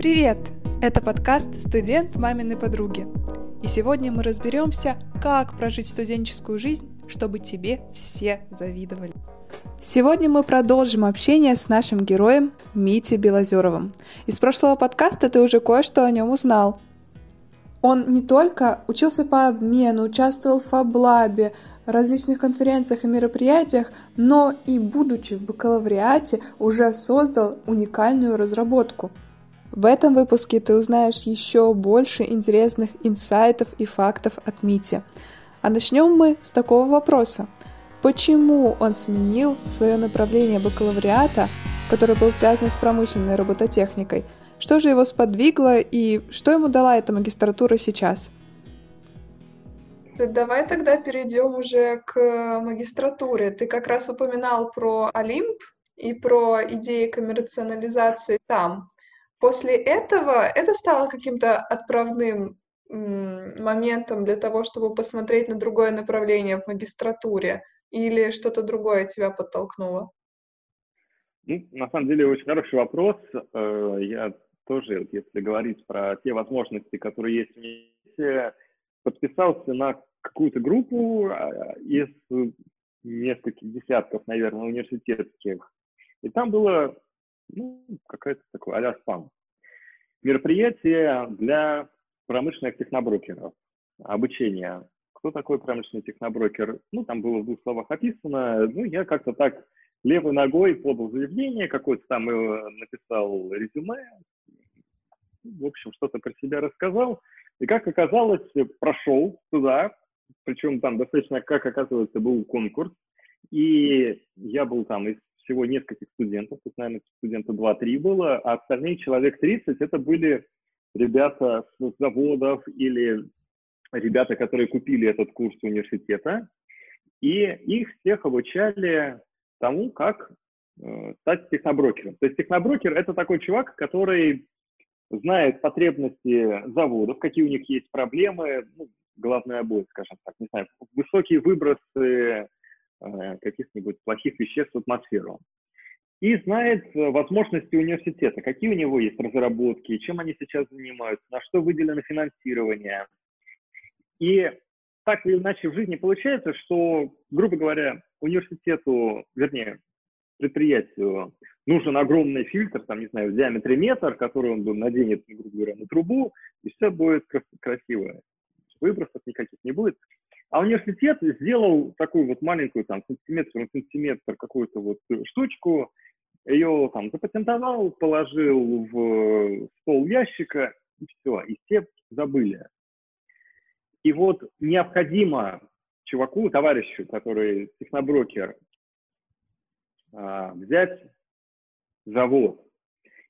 Привет! Это подкаст «Студент маминой подруги». И сегодня мы разберемся, как прожить студенческую жизнь, чтобы тебе все завидовали. Сегодня мы продолжим общение с нашим героем Митей Белозеровым. Из прошлого подкаста ты уже кое-что о нем узнал. Он не только учился по обмену, участвовал в Фаблабе, различных конференциях и мероприятиях, но и, будучи в бакалавриате, уже создал уникальную разработку – в этом выпуске ты узнаешь еще больше интересных инсайтов и фактов от Мити. А начнем мы с такого вопроса. Почему он сменил свое направление бакалавриата, которое было связано с промышленной робототехникой? Что же его сподвигло и что ему дала эта магистратура сейчас? Давай тогда перейдем уже к магистратуре. Ты как раз упоминал про Олимп и про идеи коммерциализации там. После этого это стало каким-то отправным моментом для того, чтобы посмотреть на другое направление в магистратуре? Или что-то другое тебя подтолкнуло? Ну, на самом деле, очень хороший вопрос. Э, я тоже, если говорить про те возможности, которые есть в университете, подписался на какую-то группу а, из нескольких десятков, наверное, университетских. И там было ну, какая-то такое а-ля спам. Мероприятие для промышленных техноброкеров, обучение. Кто такой промышленный техноброкер? Ну, там было в двух словах описано. Ну, я как-то так левой ногой подал заявление, какое-то там написал резюме, в общем, что-то про себя рассказал. И, как оказалось, прошел туда, причем там достаточно, как оказывается, был конкурс, и я был там из всего нескольких студентов, тут, наверное, студента 2-3 было, а остальные человек 30 это были ребята с заводов или ребята, которые купили этот курс университета, и их всех обучали тому, как э, стать техноброкером. То есть техноброкер – это такой чувак, который знает потребности заводов, какие у них есть проблемы, ну, головная боль, скажем так, не знаю, высокие выбросы каких-нибудь плохих веществ в атмосферу. И знает э, возможности университета, какие у него есть разработки, чем они сейчас занимаются, на что выделено финансирование. И так или иначе в жизни получается, что, грубо говоря, университету, вернее, предприятию нужен огромный фильтр, там, не знаю, в диаметре метр, который он наденет, грубо говоря, на трубу, и все будет красиво. Выбросов никаких не будет. А университет сделал такую вот маленькую, там, сантиметр на сантиметр какую-то вот штучку, ее там запатентовал, положил в стол ящика, и все, и все забыли. И вот необходимо чуваку, товарищу, который техноброкер, а, взять завод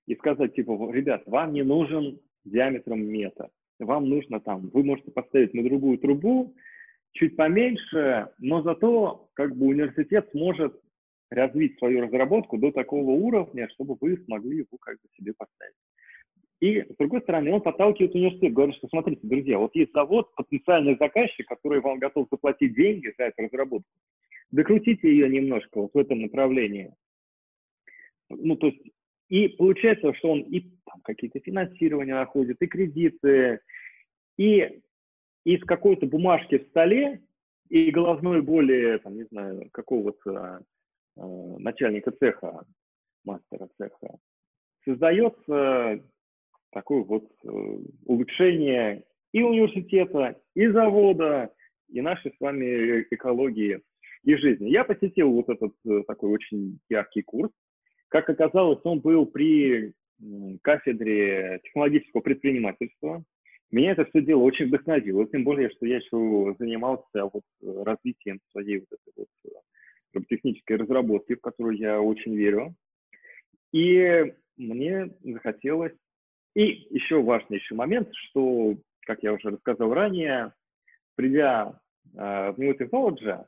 и сказать, типа, ребят, вам не нужен диаметром метр, вам нужно там, вы можете поставить на другую трубу, чуть поменьше, но зато как бы университет сможет развить свою разработку до такого уровня, чтобы вы смогли его как бы себе поставить. И, с другой стороны, он подталкивает университет, говорит, что смотрите, друзья, вот есть завод, потенциальный заказчик, который вам готов заплатить деньги за эту разработку. Докрутите ее немножко вот в этом направлении. Ну, то есть, и получается, что он и какие-то финансирования находит, и кредиты, и из какой-то бумажки в столе и головной боли, там, не знаю, какого-то э, начальника цеха, мастера цеха, создается такое вот э, улучшение и университета, и завода, и нашей с вами экологии и жизни. Я посетил вот этот э, такой очень яркий курс. Как оказалось, он был при кафедре технологического предпринимательства меня это все дело очень вдохновило, тем более, что я еще занимался вот э, развитием своей вот этой вот э, роботехнической разработки, в которую я очень верю. И мне захотелось... И еще важнейший момент, что, как я уже рассказал ранее, придя э, в New Technology,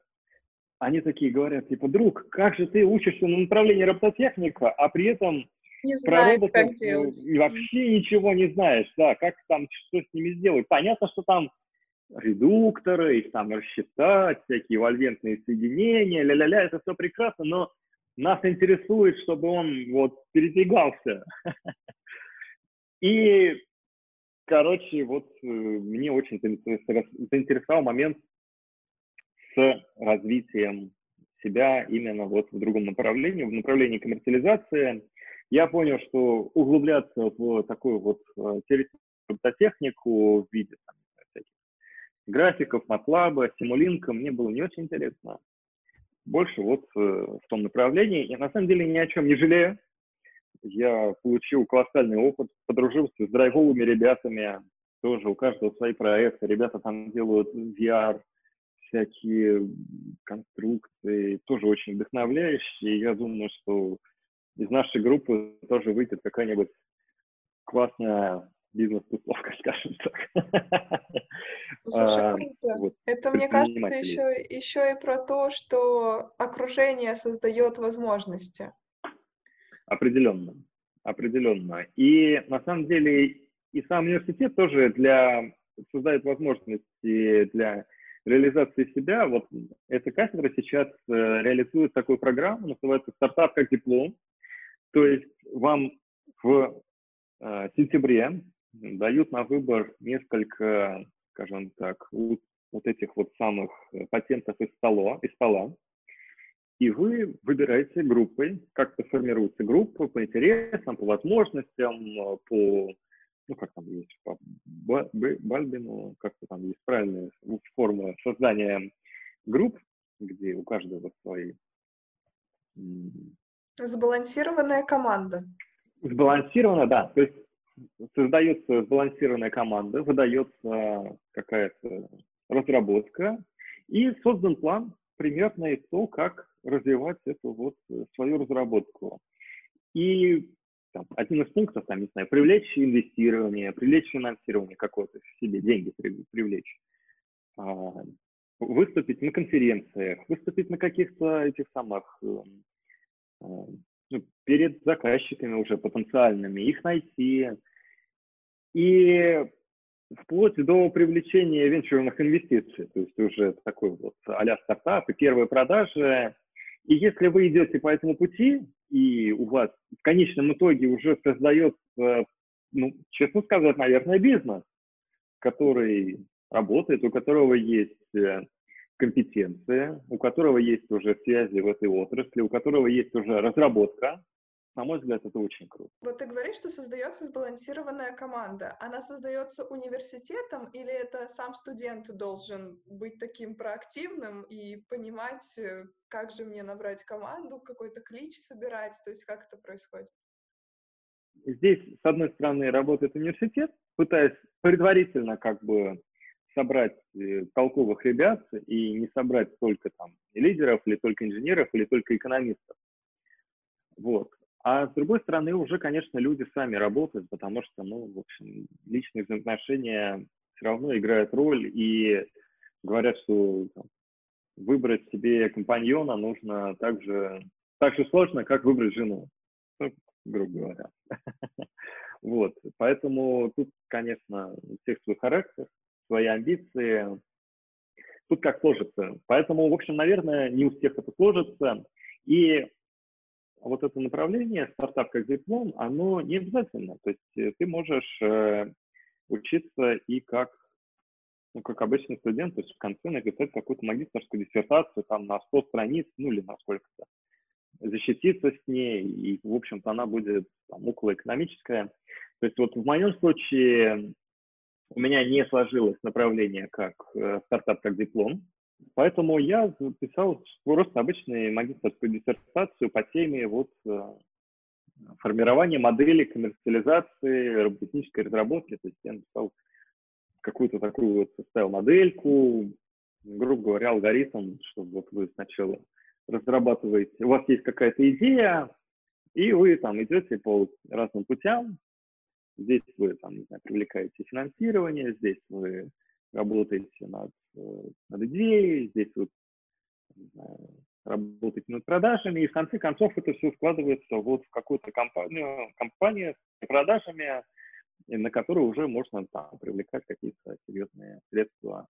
они такие говорят, типа, друг, как же ты учишься на направлении робототехника, а при этом не знаю, роботов как делать. вообще ничего не знаешь, да, как там, что с ними сделать. Понятно, что там редукторы, их там рассчитать, всякие вальвентные соединения, ля-ля-ля, это все прекрасно, но нас интересует, чтобы он вот передвигался. И, короче, вот э, мне очень заинтересовал момент с развитием себя именно вот в другом направлении, в направлении коммерциализации. Я понял, что углубляться в такую вот э, теоретическую технику в виде там, всяких графиков, матлаба, симулинка мне было не очень интересно. Больше вот э, в том направлении. И на самом деле ни о чем не жалею. Я получил колоссальный опыт, подружился с драйвовыми ребятами, тоже у каждого свои проекты. Ребята там делают VR, всякие конструкции, тоже очень вдохновляющие. Я думаю, что из нашей группы тоже выйдет какая-нибудь классная бизнес-тусовка, скажем так. Ну, слушай, а, круто. Вот, Это, мне кажется, еще, еще и про то, что окружение создает возможности. Определенно, определенно. И на самом деле и сам университет тоже для создает возможности для реализации себя. Вот эта кафедра сейчас э, реализует такую программу, называется «Стартап как диплом». То есть вам в э, сентябре дают на выбор несколько, скажем так, вот, вот этих вот самых патентов из стола, из стола, и вы выбираете группой, как-то формируется группа по интересам, по возможностям, по ну, как там есть, по Бальбину, как-то там есть правильная форма создания групп, где у каждого свои... Сбалансированная команда. Сбалансированная, да. То есть создается сбалансированная команда, выдается какая-то разработка, и создан план примерно из того, как развивать эту вот свою разработку. И там, один из пунктов, там, не знаю, привлечь инвестирование, привлечь финансирование какое-то себе, деньги привлечь, а, выступить на конференциях, выступить на каких-то этих самых, эм, перед заказчиками уже потенциальными, их найти. И вплоть до привлечения венчурных инвестиций, то есть уже такой вот а-ля стартап и первые продажи. И если вы идете по этому пути, и у вас в конечном итоге уже создается, ну, честно сказать, наверное, бизнес, который работает, у которого есть компетенция, у которого есть уже связи в этой отрасли, у которого есть уже разработка, на мой взгляд, это очень круто. Вот ты говоришь, что создается сбалансированная команда. Она создается университетом или это сам студент должен быть таким проактивным и понимать, э, как же мне набрать команду, какой-то клич собирать, то есть как это происходит? Здесь, с одной стороны, работает университет, пытаясь предварительно как бы собрать э, толковых ребят и не собрать только там лидеров, или только инженеров, или только экономистов. Вот. А с другой стороны, уже, конечно, люди сами работают, потому что, ну, в общем, личные взаимоотношения все равно играют роль, и говорят, что там, выбрать себе компаньона нужно так же, так же сложно, как выбрать жену, ну, грубо говоря. Вот, поэтому тут, конечно, у всех свой характер, свои амбиции, тут как сложится. Поэтому, в общем, наверное, не у всех это сложится, и вот это направление, стартап как диплом, оно не обязательно. То есть э, ты можешь э, учиться и как, ну, как обычный студент, то есть в конце написать какую-то магистрскую диссертацию там на 100 страниц, ну или на сколько-то, защититься с ней, и, в общем-то, она будет там, околоэкономическая. То есть вот в моем случае у меня не сложилось направление как э, стартап как диплом, Поэтому я записал просто обычную магистрскую диссертацию по теме вот э, формирования модели коммерциализации, робототехнической разработки. То есть я написал какую-то такую вот, составил модельку, грубо говоря, алгоритм, чтобы вот вы сначала разрабатываете, у вас есть какая-то идея, и вы там идете по разным путям. Здесь вы там, не знаю, привлекаете финансирование, здесь вы работаете над, э, над идеей, здесь вы знаю, работаете над продажами, и в конце концов это все складывается вот в какую-то компанию, компанию с продажами, на которую уже можно там, привлекать какие-то серьезные средства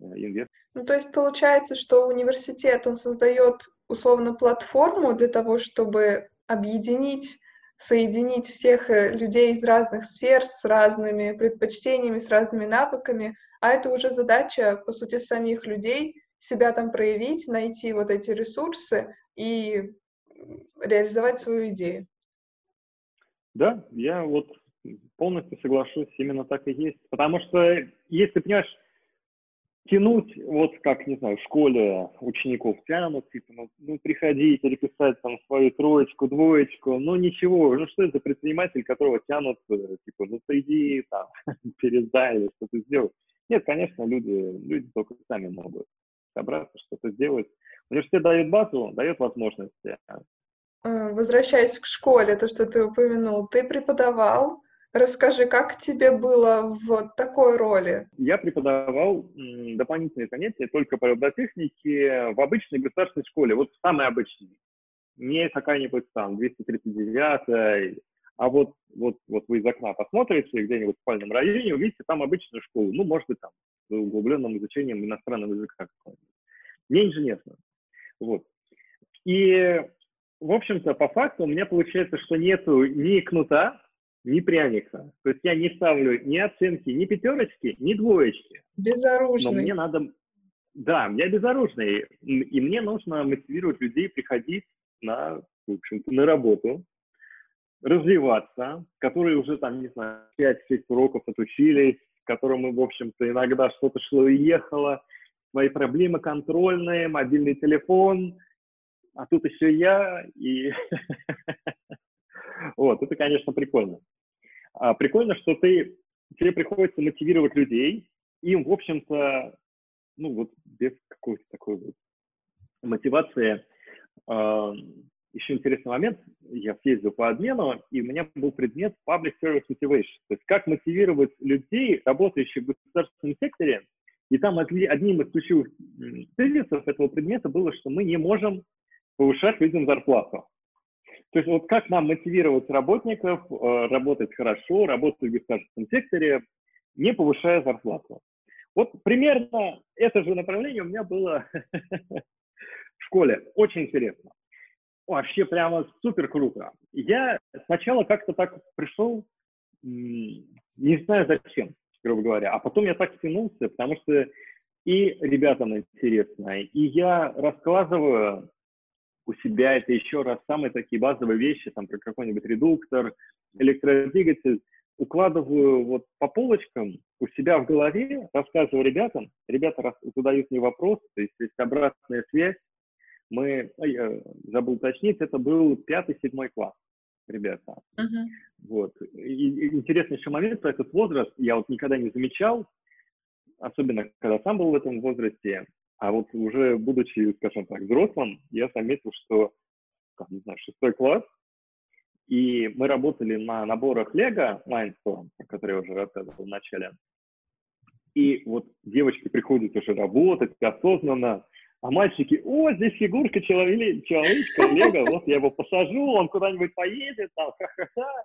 э, инвесторов. Ну, то есть получается, что университет, он создает условно платформу для того, чтобы объединить соединить всех э, людей из разных сфер с разными предпочтениями, с разными навыками, а это уже задача, по сути, самих людей себя там проявить, найти вот эти ресурсы и реализовать свою идею. Да, я вот полностью соглашусь, именно так и есть. Потому что, если, понимаешь, тянуть, вот как, не знаю, в школе учеников тянут, типа, ну, ну приходи, переписать там свою троечку, двоечку, ну ничего, ну что это предприниматель, которого тянут, э, типа, ну приди, там, передай или что-то сделай. Нет, конечно, люди, люди только сами могут собраться, что-то сделать. Университет дает базу, дает возможности. Э, возвращаясь к школе, то, что ты упомянул, ты преподавал, Расскажи, как тебе было в такой роли? Я преподавал дополнительные занятия только по робототехнике в обычной государственной школе, вот самой обычной. Не какая-нибудь там 239 а вот, вот, вот вы из окна посмотрите где-нибудь в спальном районе, увидите там обычную школу, ну, может быть, там, с углубленным изучением иностранного языка. Не инженерную. Вот. И, в общем-то, по факту у меня получается, что нету ни кнута, ни пряника. То есть я не ставлю ни оценки, ни пятерочки, ни двоечки. Безоружный. Но мне надо... Да, я безоружный. И мне нужно мотивировать людей приходить на, в общем-то, на работу, развиваться, которые уже там, не знаю, 5-6 уроков отучились, которым мы, в общем-то, иногда что-то шло и ехало, свои проблемы контрольные, мобильный телефон, а тут еще я, и вот, это, конечно, прикольно. А, прикольно, что ты, тебе приходится мотивировать людей, им, в общем-то, ну вот без какой-то такой вот мотивации. Э, еще интересный момент, я съездил по обмену, и у меня был предмет Public Service Motivation, то есть как мотивировать людей, работающих в государственном секторе, и там одним из ключевых тезисов этого предмета было, что мы не можем повышать людям зарплату. То есть вот как нам мотивировать работников э, работать хорошо, работать в государственном секторе, не повышая зарплату. Вот примерно это же направление у меня было в школе. Очень интересно. Вообще прямо супер круто. Я сначала как-то так пришел, не знаю зачем, грубо говоря, а потом я так стянулся, потому что и ребятам интересно, и я рассказываю у себя это еще раз самые такие базовые вещи, там, про какой-нибудь редуктор, электродвигатель, укладываю вот по полочкам у себя в голове, рассказываю ребятам, ребята задают мне вопрос, то есть есть обратная связь. Мы, я забыл уточнить, это был пятый-седьмой класс, ребята. Uh-huh. Вот. И, интересный еще момент про этот возраст, я вот никогда не замечал, особенно когда сам был в этом возрасте, а вот уже будучи, скажем так, взрослым, я заметил, что, как, не знаю, шестой класс, и мы работали на наборах Лего Mindstorm, о которой я уже рассказывал в начале. И вот девочки приходят уже работать осознанно, а мальчики, о, здесь фигурка человечка Лего, вот я его посажу, он куда-нибудь поедет, там, ха-ха-ха.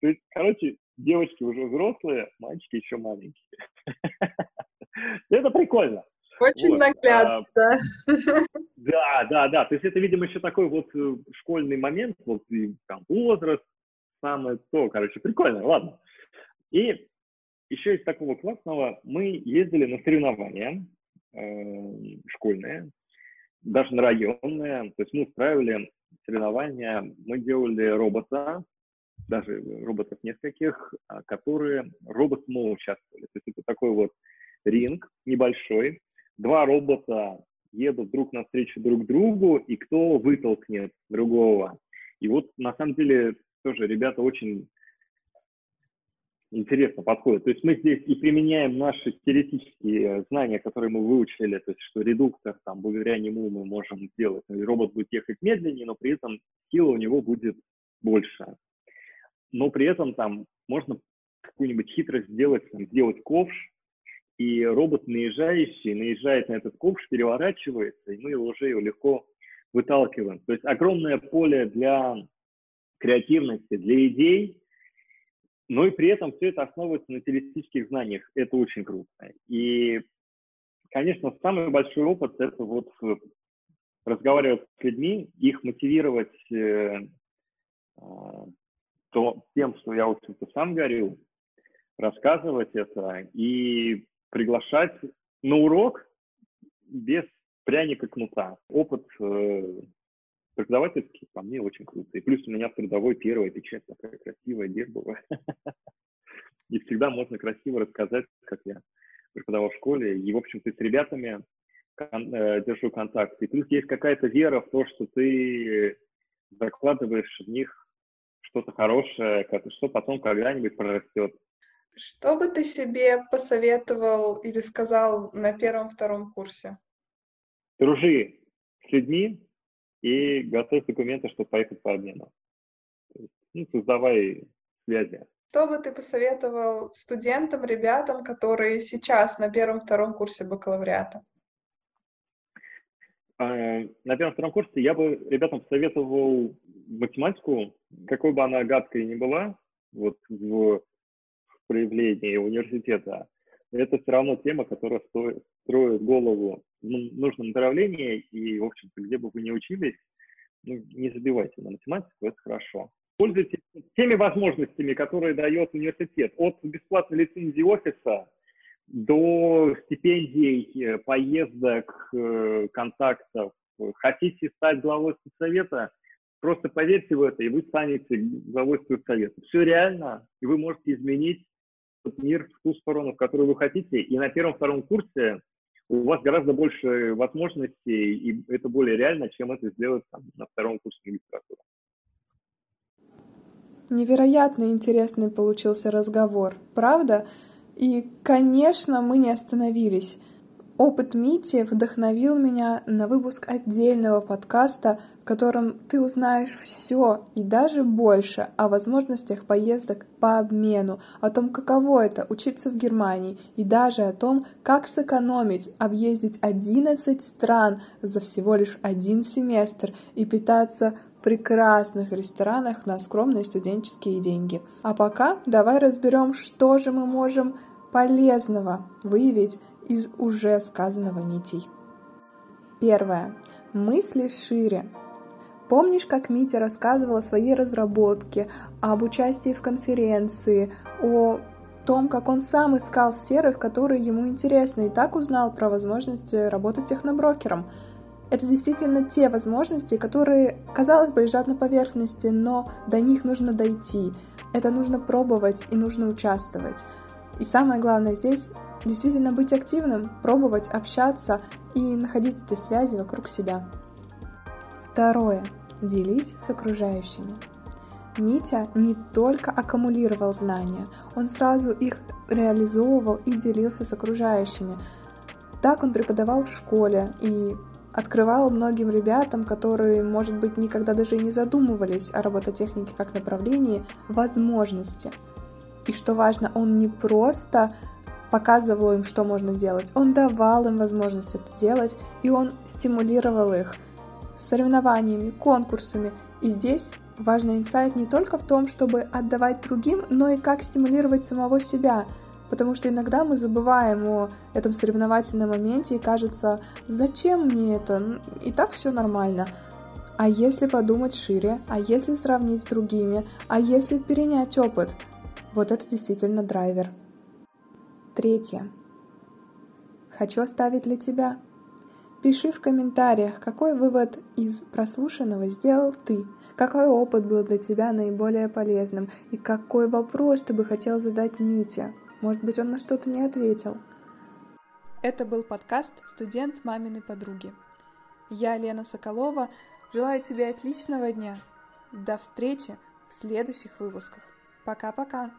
То есть, короче, девочки уже взрослые, мальчики еще маленькие. Это прикольно. Очень вот. наглядно. А, да, да, да. То есть это, видимо, еще такой вот э, школьный момент, вот и там возраст, самое то, короче, прикольно, ладно. И еще из такого классного мы ездили на соревнования э, школьные, даже на районные. То есть мы устраивали соревнования, мы делали робота, даже роботов нескольких, а, которые робот роботом участвовали. То есть это такой вот ринг небольшой, два робота едут друг навстречу друг другу, и кто вытолкнет другого. И вот на самом деле тоже ребята очень интересно подходят. То есть мы здесь и применяем наши теоретические знания, которые мы выучили, то есть что редуктор, там, благодаря нему мы можем сделать, и робот будет ехать медленнее, но при этом сила у него будет больше. Но при этом там можно какую-нибудь хитрость сделать, там, сделать ковш, и робот наезжающий наезжает на этот ковш, переворачивается, и мы уже его легко выталкиваем. То есть огромное поле для креативности, для идей, но и при этом все это основывается на теоретических знаниях. Это очень круто. И, конечно, самый большой опыт – это вот разговаривать с людьми, их мотивировать э, а, то, тем, что я, в общем-то, сам горю, рассказывать это и приглашать на урок без пряника кнута. Опыт э, преподавательский по мне очень круто. И плюс у меня в трудовой первая печать такая красивая, гербовая. И всегда можно красиво рассказать, как я преподавал в школе. И, в общем-то, с ребятами э, держу контакт. И плюс есть какая-то вера в то, что ты закладываешь в них что-то хорошее, что потом когда-нибудь прорастет. Что бы ты себе посоветовал или сказал на первом-втором курсе? Дружи с людьми и готовь документы, чтобы поехать по обмену. Ну, создавай связи. Что бы ты посоветовал студентам, ребятам, которые сейчас на первом-втором курсе бакалавриата? А, на первом-втором курсе я бы ребятам посоветовал математику, какой бы она гадкой ни была, вот в проявлении университета, это все равно тема, которая строит голову в нужном направлении, и, в общем-то, где бы вы ни учились, ну, не забивайте на математику, это хорошо. Пользуйтесь теми возможностями, которые дает университет. От бесплатной лицензии офиса до стипендий, э, поездок, э, контактов. Хотите стать главой спецсовета, просто поверьте в это, и вы станете главой спецсовета. Все реально, и вы можете изменить мир в ту сторону, в которую вы хотите. И на первом-втором курсе у вас гораздо больше возможностей, и это более реально, чем это сделать там, на втором курсе магистратуры. Невероятно интересный получился разговор, правда? И, конечно, мы не остановились. Опыт Мити вдохновил меня на выпуск отдельного подкаста, в котором ты узнаешь все и даже больше о возможностях поездок по обмену, о том, каково это учиться в Германии и даже о том, как сэкономить, объездить 11 стран за всего лишь один семестр и питаться в прекрасных ресторанах на скромные студенческие деньги. А пока давай разберем, что же мы можем полезного выявить из уже сказанного Митей. Первое. Мысли шире. Помнишь, как Митя рассказывал о своей разработке, об участии в конференции, о том, как он сам искал сферы, в которые ему интересно, и так узнал про возможности работать техноброкером. Это действительно те возможности, которые, казалось бы, лежат на поверхности, но до них нужно дойти. Это нужно пробовать и нужно участвовать. И самое главное здесь действительно быть активным, пробовать общаться и находить эти связи вокруг себя. Второе. Делись с окружающими. Митя не только аккумулировал знания, он сразу их реализовывал и делился с окружающими. Так он преподавал в школе и открывал многим ребятам, которые, может быть, никогда даже и не задумывались о робототехнике как направлении, возможности. И что важно, он не просто показывал им, что можно делать. Он давал им возможность это делать, и он стимулировал их соревнованиями, конкурсами. И здесь важный инсайт не только в том, чтобы отдавать другим, но и как стимулировать самого себя. Потому что иногда мы забываем о этом соревновательном моменте и кажется, зачем мне это? И так все нормально. А если подумать шире, а если сравнить с другими, а если перенять опыт, вот это действительно драйвер. Третье. Хочу оставить для тебя. Пиши в комментариях, какой вывод из прослушанного сделал ты, какой опыт был для тебя наиболее полезным и какой вопрос ты бы хотел задать Мите. Может быть, он на что-то не ответил. Это был подкаст «Студент маминой подруги». Я, Лена Соколова, желаю тебе отличного дня. До встречи в следующих выпусках. Пока-пока.